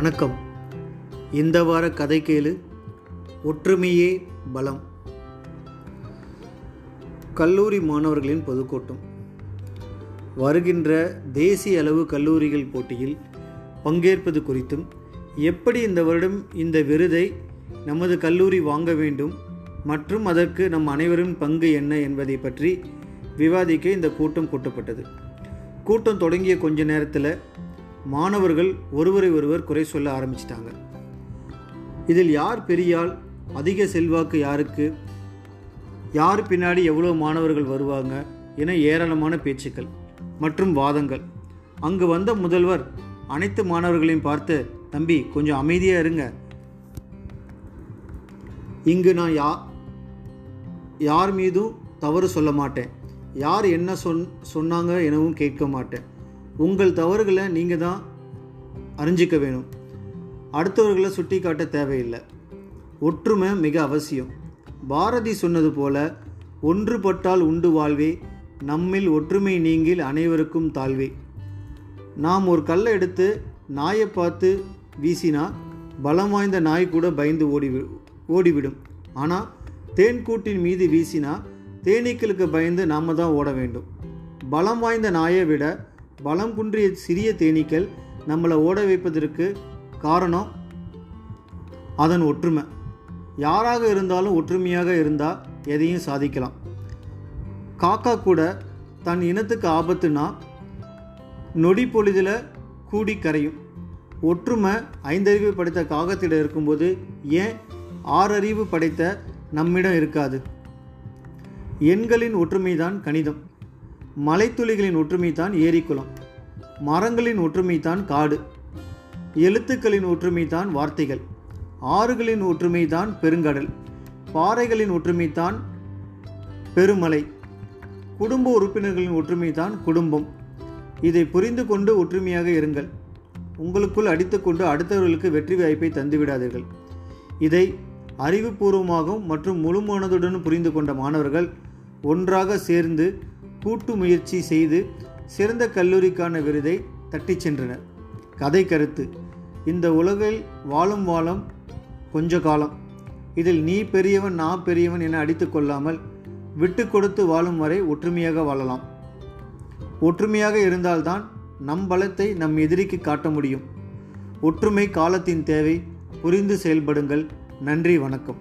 வணக்கம். இந்த வார கதை கேளு. ஒற்றுமையே பலம். கல்லூரி மாணவர்களின் பொதுக்கூட்டம். வருகின்ற தேசிய அளவு கல்லூரிகள் போட்டியில் பங்கேற்பது குறித்தும் எப்படி இந்த வருடம் இந்த விருதை நமது கல்லூரி வாங்க வேண்டும் மற்றும் அதற்கு நம் அனைவரும் பங்கு என்ன என்பதை பற்றி விவாதிக்க இந்த கூட்டம் கூட்டப்பட்டது. கூட்டம் தொடங்கிய கொஞ்ச நேரத்தில் மாணவர்கள் ஒருவரை ஒருவர் குறை சொல்ல ஆரம்பிச்சிட்டாங்க. இதில் யார் பெரியால் அதிக செல்வாக்கு யாருக்கு யார் பின்னாடி எவ்வளோ மாணவர்கள் வருவாங்க என ஏராளமான பேச்சுக்கள் மற்றும் வாதங்கள். அங்கு வந்த முதல்வர் அனைத்து மாணவர்களையும் பார்த்து தம்பி கொஞ்சம் அமைதியாக இருங்க. இங்கு நான் யா யார் மீதும் தவறு சொல்ல மாட்டேன். யார் என்ன சொன் சொன்னாங்க எனவும் கேட்க மாட்டேன். உங்கள் தவறுகளை நீங்கள் தான் அறிஞ்சிக்க வேணும். அடுத்தவர்களை சுட்டி காட்ட தேவையில்லை. ஒற்றுமை மிக அவசியம். பாரதி சொன்னது போல ஒன்றுபட்டால் உண்டு வாழ்வே நம்மில் ஒற்றுமை நீங்கில் அனைவருக்கும் தாழ்வே. நாம் ஒரு கல்லை எடுத்து நாயை பார்த்து வீசினா பலம் வாய்ந்த நாய் கூட பயந்து ஓடி ஓடிவிடும். ஆனால் தேன்கூட்டின் மீது வீசினா தேனீக்களுக்கு பயந்து நாம தான் ஓட வேண்டும். பலம் வாய்ந்த நாயை விட பலம் குன்றிய சிறிய தேனீக்கள் நம்மளை ஓட வைப்பதற்கு காரணம் அதன் ஒற்றுமை. யாராக இருந்தாலும் ஒற்றுமையாக இருந்தால் எதையும் சாதிக்கலாம். காக்கா கூட தன் இனத்துக்கு ஆபத்துனா நொடி பொழுதில் கூடி கரையும். ஒற்றுமை ஐந்தறிவு படைத்த காகத்திடம் இருக்கும்போது ஏன் ஆறறிவு படைத்த நம்மிடம் இருக்காது? எண்களின் ஒற்றுமைதான் கணிதம். மலைத்துளிகளின் ஒற்றுமைதான் ஏரிக்குளம். மரங்களின் ஒற்றுமைதான் காடு. எழுத்துக்களின் ஒற்றுமைதான் வார்த்தைகள். ஆறுகளின் ஒற்றுமைதான் பெருங்கடல். பாறைகளின் ஒற்றுமைதான் பெருமலை. குடும்ப உறுப்பினர்களின் ஒற்றுமைதான் குடும்பம். இதை புரிந்து கொண்டு ஒற்றுமையாக இருங்கள். உங்களுக்குள் அடித்துக்கொண்டு அடுத்தவர்களுக்கு வெற்றி வாய்ப்பை தந்துவிடாதீர்கள். இதை அறிவுபூர்வமாகவும் மற்றும் முழு மனதுடன் புரிந்து கொண்ட மாணவர்கள் ஒன்றாக சேர்ந்து கூட்டு முயற்சி செய்து சிறந்த கல்லூரிக்கான விருதை தட்டிச் சென்றனர். கதை கருத்து இந்த உலகில் வாழும் வாழும் கொஞ்ச காலம். இதில் நீ பெரியவன் நான் பெரியவன் என அடித்து கொள்ளாமல் விட்டு கொடுத்து வாழும் வரை ஒற்றுமையாக வாழலாம். ஒற்றுமையாக இருந்தால்தான் நம் பலத்தை நம் எதிரிக்கு காட்ட முடியும். ஒற்றுமை காலத்தின் தேவை புரிந்து செயல்படுங்கள். நன்றி வணக்கம்.